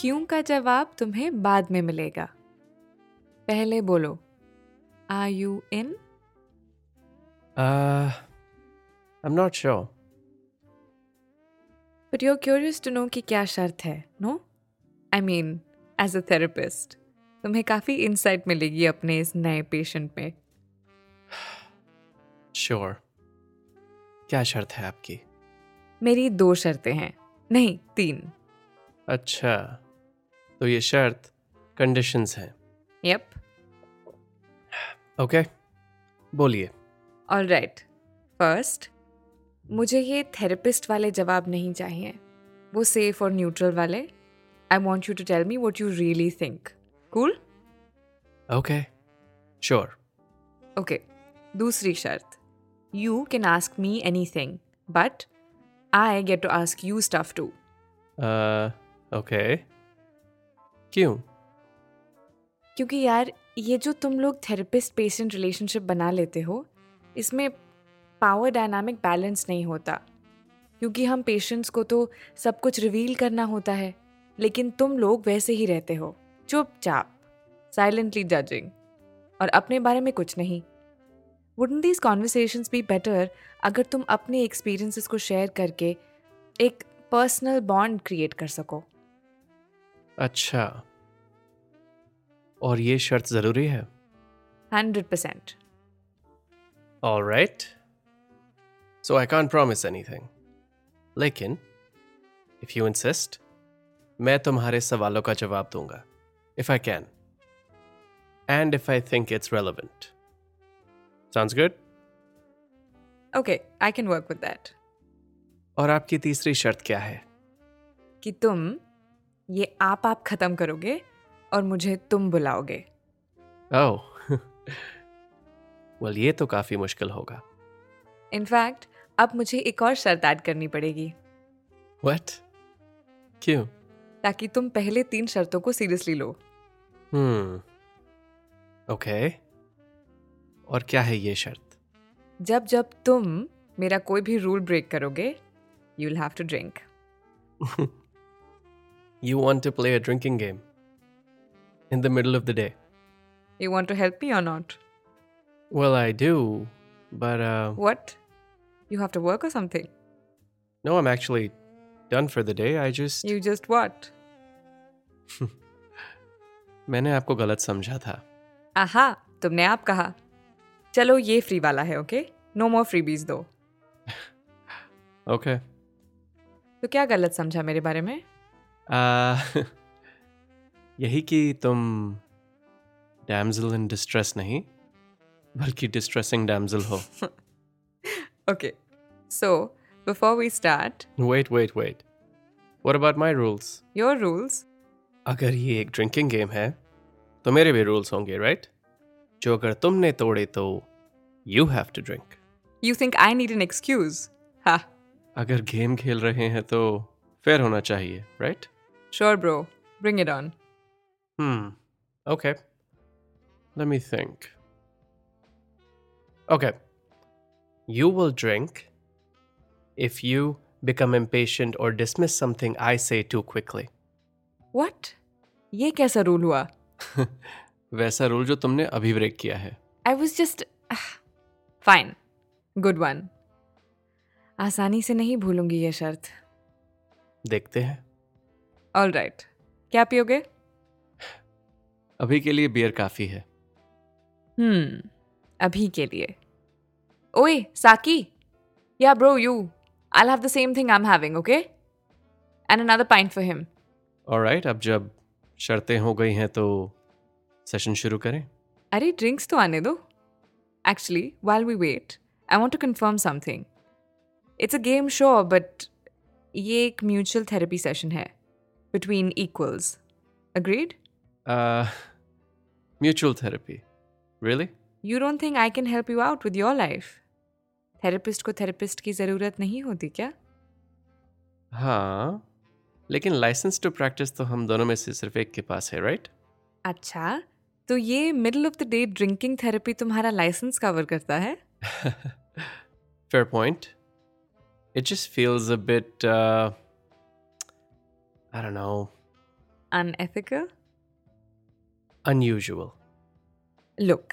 क्यों का जवाब तुम्हें बाद में मिलेगा? पहले बोलो are you in I I'm not sure. But you curious to know कि क्या शर्त है no I mean as a therapist तुम्हें काफ़ी इंसाइट मिलेगी अपने इस नए पेशेंट में। Sure Sure. क्या शर्त है आपकी? मेरी दो शर्तें हैं नहीं तीन। अच्छा। तो ये शर्त कंडीशंस हैं। यप ओके बोलिए। ऑल राइट फ़र्स्ट मुझे ये थेरेपिस्ट वाले जवाब नहीं चाहिए। वो सेफ़ और न्यूट्रल वाले। I want you to tell me what you really think cool okay sure okay दूसरी शर्त। You can ask me anything but I get to ask you stuff too okay क्यों? क्योंकि यार, ये जो तुम लोग थेरेपिस्ट पेशेंट रिलेशनशिप बना लेते हो, इसमें पावर डायनामिक बैलेंस नहीं होता। क्योंकि हम पेशेंट्स को तो सब कुछ रिवील करना होता है, लेकिन तुम लोग वैसे ही रहते हो, चुपचाप साइलेंटली जजिंग और अपने बारे में कुछ नहीं। Wouldn't these conversations be better अगर तुम अपने एक्सपीरियंसेस को शेयर करके एक पर्सनल बॉन्ड क्रिएट कर सको? अच्छा। और ये शर्त ज़रूरी है? Hundred percent. All right so I can't promise anything लेकिन इफ़ यू इंसिस्ट मैं तुम्हारे सवालों का जवाब दूँगा। If I can and if I think it's relevant sounds good okay I can work with that और आपकी तीसरी शर्त क्या है? कि तुम ये आप आप खत्म करोगे और मुझे तुम बुलाओगे। ओह। Well, ये तो काफ़ी मुश्किल होगा। इनफैक्ट अब मुझे एक और शर्त ऐड करनी पड़ेगी। What? क्यों? ताकि तुम पहले तीन शर्तों को सीरियसली लो। हम्म ओके और क्या है ये शर्त? जब जब तुम मेरा कोई भी रूल ब्रेक करोगे you will have to drink You want to play a drinking game in the middle of the day. You want to help me और not Well, I do, but uh, what you have to work और something no, I'm actually done for the day. I just you just what मैंने आपको गलत समझा था आहा तुमने आप कहा चलो ये फ्री वाला है ओके नो मोर फ्रीबीज दो ओके तो क्या गलत समझा मेरे बारे में uh, यही कि तुम डैमजल इन डिस्ट्रेस नहीं बल्कि डिस्ट्रेसिंग डैमजल हो। Okay so before we start wait wait wait What about my rules? Your rules अगर ये एक ड्रिंकिंग गेम है तो मेरे भी रूल्स होंगे राइट जो अगर तुमने तोड़े तो you have to drink you think I need an excuse हा अगर गेम खेल रहे हैं तो फेयर होना चाहिए right sure bro bring it on hmm okay Let me think. Okay. You will drink if you become impatient or dismiss something I say too quickly. What? ये कैसा रूल हुआ वैसा रूल जो तुमने अभी ब्रेक किया है I was just fine good one आसानी से नहीं भूलूँगी ये शर्त देखते हैं ऑल राइट क्या पियोगे? अभी के लिए बियर काफ़ी है। हम्म अभी के लिए। ओए साकी। Yeah bro you I have the same thing I am having okay and another pint for him alright अब जब शर्तें हो गई हैं तो सेशन शुरू करें। अरे ड्रिंक्स तो आने दो। Actually while we wait I want to confirm something it's a game show but ये एक म्यूचुअल थेरेपी सेशन है। Between equals agreed mutual therapy really you don't think I can help you out with your life therapist को therapist की ज़रूरत नहीं होती क्या? हाँ लेकिन लाइसेंस टू प्रैक्टिस तो हम दोनों में से सिर्फ़ एक के पास है राइट अच्छा तो ये middle of the day drinking therapy तुम्हारा लाइसेंस कवर करता है? Fair point. It just feels a bit, uh, I don't know, unethical unusual. Look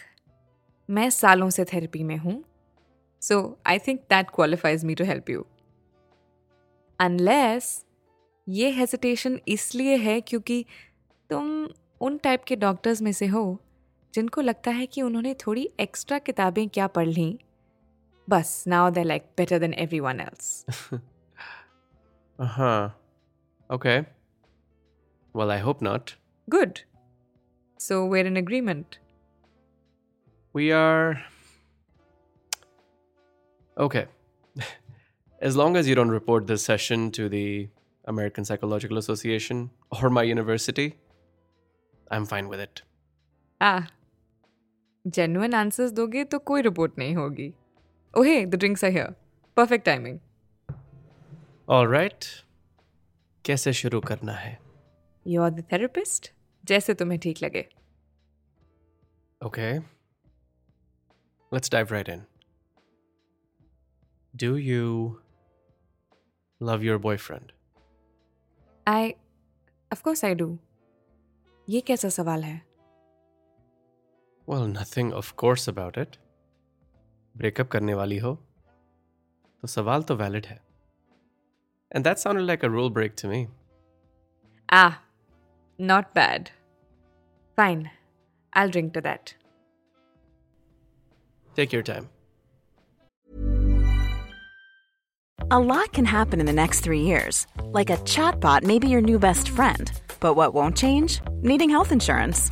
मैं सालों से थेरेपी में हूँ so I think that qualifies me to help you unless ये hesitation इसलिए है क्योंकि तुम उन टाइप के डॉक्टर्स में से हो जिनको लगता है कि उन्होंने थोड़ी एक्स्ट्रा किताबें क्या पढ़ लीं। बस now they like better than everyone else huh. Okay. Well, I hope not. Good. So we're in agreement. We are. Okay. as long as you don't report this session to the American Psychological Association or my university, I'm fine with it. Ah. Genuine answers doge to koi report nahi hogi. Oh hey, the drinks are here. Perfect timing. All right. कैसे शुरू करना है? You are therapist जैसे तुम्हें ठीक लगे। Okay let's dive right in do you love your boyfriend I of course I do ये कैसा सवाल है? Well nothing of course about it breakup करने वाली हो। तो सवाल तो वैलिड है। And that sounded like a rule break to me. Ah, not bad. Fine. I'll drink to that. Take your time. A lot can happen in the next three years. Like a chatbot may be your new best friend. But what won't change? Needing health insurance.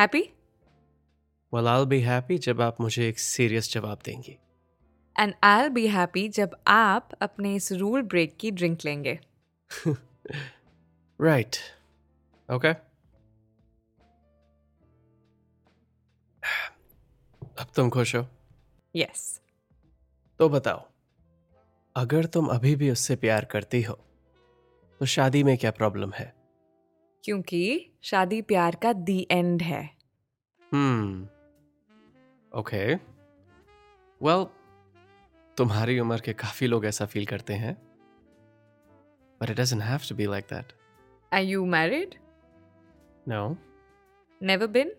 Happy well I be happy जब आप मुझे एक serious जवाब देंगी। And I be happy जब आप अपने इस रूल ब्रेक की ड्रिंक लेंगे। राइट ओके अब तुम खुश हो? यस तो बताओ अगर तुम अभी भी उससे प्यार करती हो तो शादी में क्या प्रॉब्लम है? क्योंकि शादी प्यार का दी एंड है। हम्म ओके वेल तुम्हारी उम्र के काफ़ी लोग ऐसा फील करते हैं but it doesn't have to be like that are you married no never been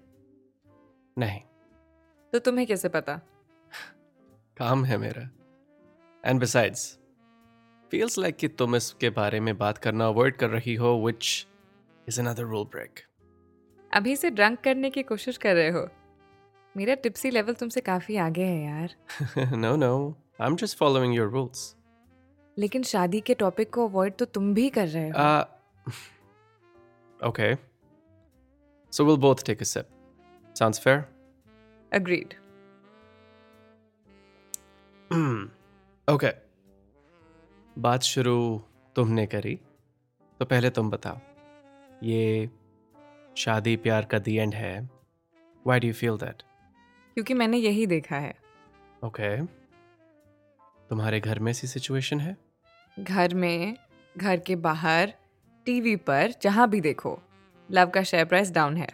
नहीं. तो तुम्हें कैसे पता? काम है मेरा. एंड बिसाइड्स फील्स लाइक कि तुम इसके बारे में बात करना अवॉइड कर रही हो which is another rule break अभी से ड्रंक करने की कोशिश कर रहे हो मेरा टिप्सी लेवल तुमसे काफ़ी आगे है यार no no I am just following your rules लेकिन शादी के टॉपिक को अवॉइड तो तुम भी कर रहे हो okay. So we'll both take a sip. Sounds fair? Agreed Okay. बात शुरू तुमने करी तो पहले तुम बताओ ये शादी प्यार का दी एंड है। Why do you feel that क्योंकि मैंने यही देखा है। Okay okay. तुम्हारे घर में ऐसी सिचुएशन है? घर में घर के बाहर टीवी पर जहाँ भी देखो लव का शेयर प्राइस डाउन है।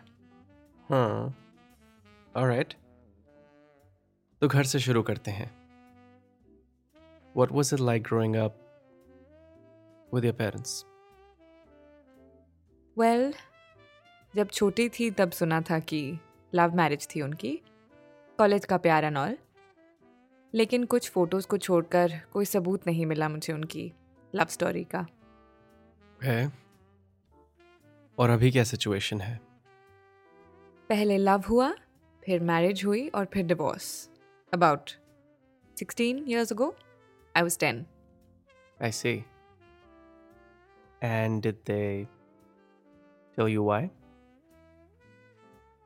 हाँ। ऑलराइट तो घर से शुरू करते हैं। What was it like growing up with your parents? Well well, जब छोटी थी तब सुना था कि लव मैरिज थी उनकी कॉलेज का प्यार एंड ऑल लेकिन कुछ फ़ोटोज़ को छोड़कर कोई सबूत नहीं मिला मुझे उनकी लव स्टोरी का। है? और अभी क्या सिचुएशन है? पहले लव हुआ फिर मैरिज हुई और फिर divorce about sixteen years ago I was ten I see. And did they tell you why?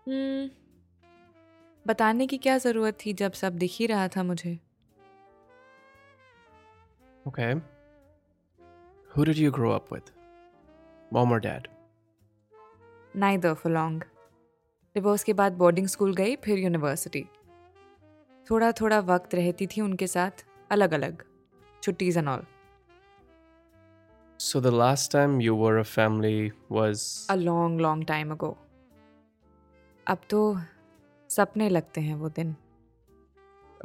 Hmm. बताने की क्या ज़रूरत थी जब सब दिख ही रहा था मुझे Okay. Who did you grow up with? Mom or dad? Neither for long divorce के बाद बोर्डिंग स्कूल गई फिर यूनिवर्सिटी थोड़ा थोड़ा वक्त रहती थी उनके साथ अलग अलग छुट्टीज and all So the last time you were a family was a long long time ago अब तो सपने लगते हैं वो दिन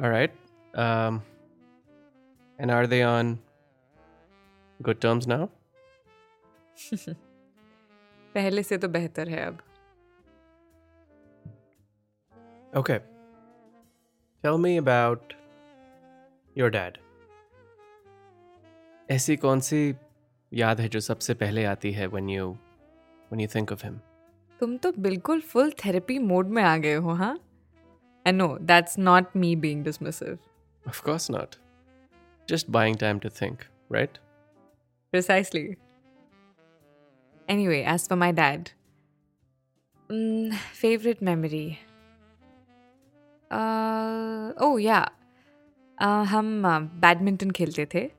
all right. Um, and are they on good terms now? पहले से तो बेहतर है अब Okay. Tell me about your dad. ऐसी कौन सी याद है जो सबसे पहले आती है when you when you think of him? तुम तो बिल्कुल फुल थेरेपी मोड में आ गए हो हाँ and no that's not me being dismissive Of course not. Just buying time to think, right? Precisely. Anyway, as for my dad, mm, favorite memory. Uh, oh yeah, uh, हम badminton खेलते थे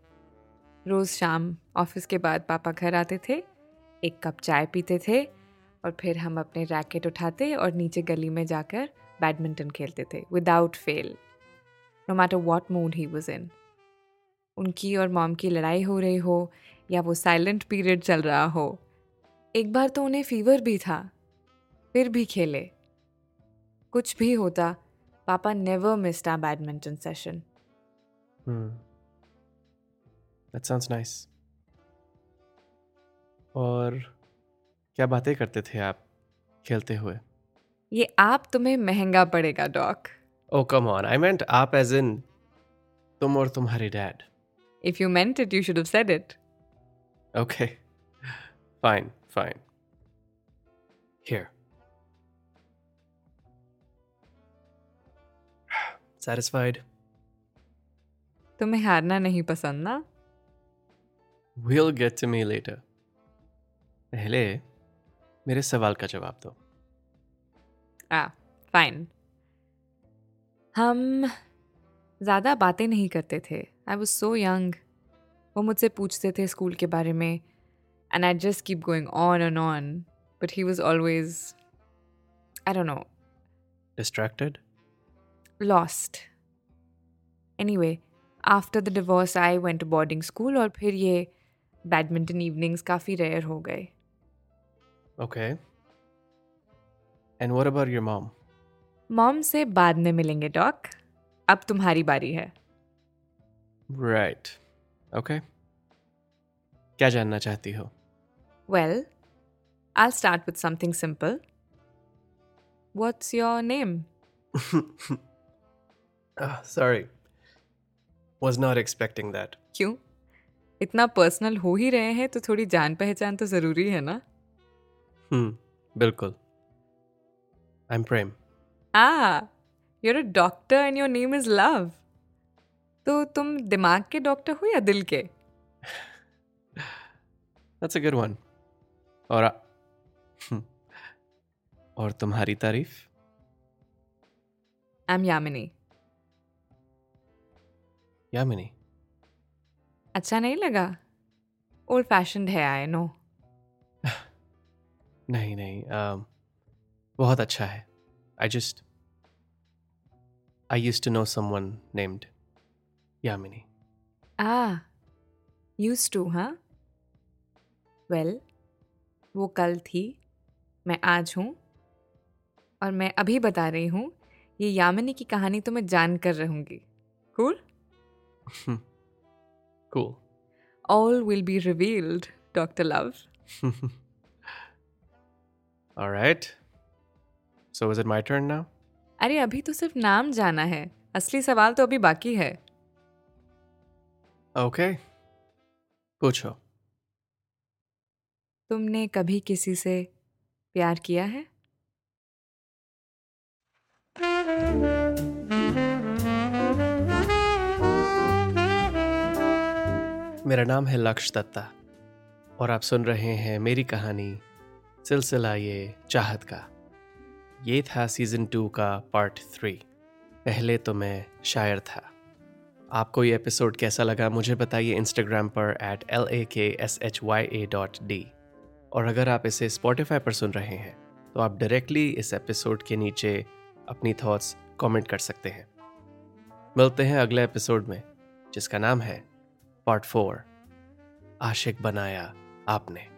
रोज़ शाम office के बाद पापा घर आते थे, एक कप चाय पीते थे और फिर हम अपने रैकेट उठाते और नीचे गली में जाकर बैडमिंटन खेलते थे without fail no matter what mood he was in उनकी और मॉम की लड़ाई हो रही हो या वो साइलेंट पीरियड चल रहा हो, एक बार तो उन्हें फीवर भी था, फिर भी खेले कुछ भी होता, पापा never missed a badminton session. That sounds nice. और क्या बातें करते थे आप खेलते हुए ये आप तुम्हें महँगा पड़ेगा doc oh come on. I meant आप एज इन तुम और तुम्हारे dad. If you meant it you should have said it Okay. Fine, fine. Here. Satisfied? तुम्हें हारना नहीं पसंद ना We'll get to me later. पहले मेरे सवाल का जवाब दो। आ फाइन हम ज़्यादा बातें नहीं करते थे। आई वॉज़ सो यंग वो मुझसे पूछते थे स्कूल के बारे में। And I just keep going on and on but he was always I don't know Distracted? lost. Anyway, after the divorce, I went to boarding school और फिर ये बैडमिंटन इवनिंग्स काफ़ी रेयर हो गए। Okay. And what about your mom? Mom से बाद में मिलेंगे डॉक अब तुम्हारी बारी है Right. Okay. क्या जानना चाहती हो well I start with something simple what's your name sorry was not expecting that. क्यों इतना पर्सनल हो ही रहे हैं तो थोड़ी जान पहचान तो ज़रूरी है ना बिल्कुल. I'm Prem. Ah you're a doctor and your name is Love तो तुम दिमाग के डॉक्टर हो या दिल के That's a good one. और आ- Hmm. और तुम्हारी तारीफ़ आई एम यामिनी यामिनी अच्छा नहीं लगा ओल्ड फ़ैशन है आई नो नहीं नहीं um, बहुत अच्छा है। I just I use to know someone named Yamini uh use to हाँ? वेल वो कल थी मैं आज हूँ और मैं अभी बता रही हूँ ये यामिनी की कहानी तो मैं जान कर रहूँगी। Cool cool. All will be revealed doctor Love all right. So is it my turn now? अरे अभी तो सिर्फ़ नाम जाना है। असली सवाल तो अभी बाकी है। Okay. पूछो। तुमने कभी किसी से प्यार किया है? मेरा नाम है लक्ष दत्ता और आप सुन रहे हैं मेरी कहानी सिलसिला ये चाहत का। ये था सीज़न टू का पार्ट थ्री। पहले तो मैं शायर था। आपको ये एपिसोड कैसा लगा मुझे बताइए इंस्टाग्राम पर at L A K S H Y A dot D और अगर आप इसे स्पॉटिफाई पर सुन रहे हैं तो आप डायरेक्टली इस एपिसोड के नीचे अपनी थॉट्स कमेंट कर सकते हैं। मिलते हैं अगले एपिसोड में, जिसका नाम है पार्ट फोर आशिक बनाया आपने।